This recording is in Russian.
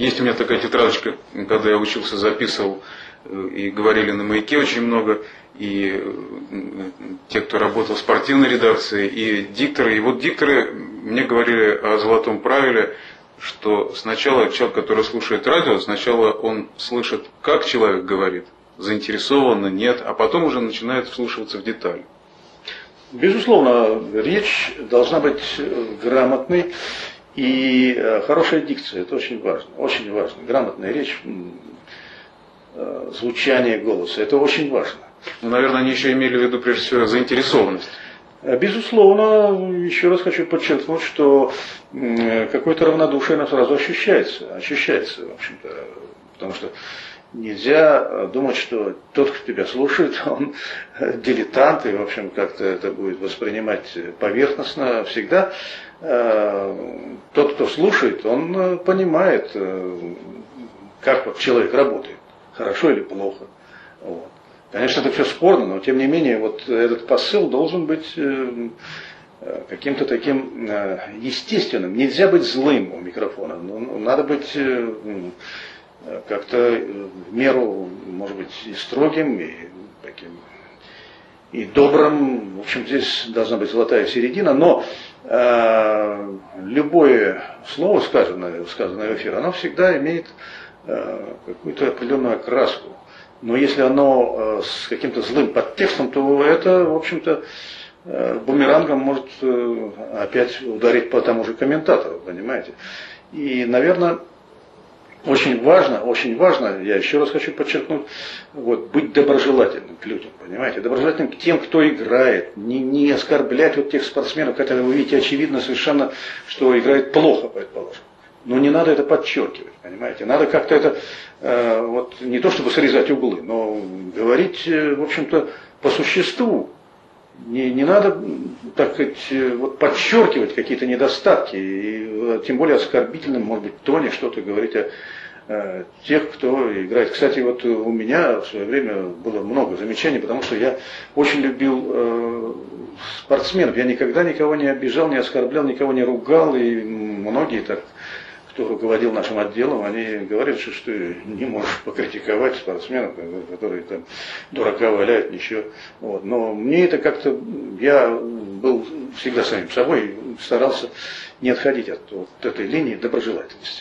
есть у меня такая тетрадочка, когда я учился, записывал, э, и говорили на маяке очень много, и э, те, кто работал в спортивной редакции, и дикторы. И вот дикторы мне говорили о золотом правиле, что сначала человек, который слушает радио, сначала он слышит, как человек говорит, заинтересованно, нет, а потом уже начинает вслушиваться в детали. Безусловно, речь должна быть грамотной и э, хорошая дикция. Это очень важно. Очень важно. Грамотная речь, э, звучание голоса. Это очень важно. Ну, наверное, они еще имели в виду, прежде всего, заинтересованность. Э, безусловно, еще раз хочу подчеркнуть, что какое-то равнодушие нам сразу ощущается, ощущается, в общем-то, потому что нельзя думать, что тот, кто тебя слушает, он дилетант, и, в общем, как-то это будет воспринимать поверхностно всегда. Э, тот, кто слушает, он э, понимает, как вот человек работает, хорошо или плохо. Вот. Конечно, это все спорно, но тем не менее, вот этот посыл должен быть э, э, каким-то таким э, естественным. Нельзя быть злым у микрофона. Ну, надо быть как-то в меру, может быть, и строгим, и таким и добрым. В общем, здесь должна быть золотая середина, но э, любое слово, сказанное, сказанное в эфир, оно всегда имеет э, какую-то определенную окраску. Но если оно э, с каким-то злым подтекстом, то это, в общем-то, э, бумерангом может э, опять ударить по тому же комментатору, понимаете. И, наверное, очень важно, очень важно, я еще раз хочу подчеркнуть, вот, быть доброжелательным к людям, понимаете, доброжелательным к тем, кто играет, не, не оскорблять вот тех спортсменов, хотя вы видите очевидно совершенно, что играет плохо, предположим. Но не надо это подчеркивать, понимаете? Надо как-то это, э, вот не то чтобы срезать углы, но говорить, э, в общем-то, по существу. Не, не надо, так сказать, э, вот подчеркивать какие-то недостатки, и э, тем более оскорбительным, может быть, тоне что-то говорить о э, тех, кто играет. Кстати, вот у меня в свое время было много замечаний, потому что я очень любил э, спортсменов. Я никогда никого не обижал, не оскорблял, никого не ругал, и многие так кто руководил нашим отделом, они говорят, что, что не можешь покритиковать спортсменов, которые там дурака валяют, ничего. Вот. Но мне это как-то, я был всегда самим собой, старался не отходить от вот этой линии доброжелательности.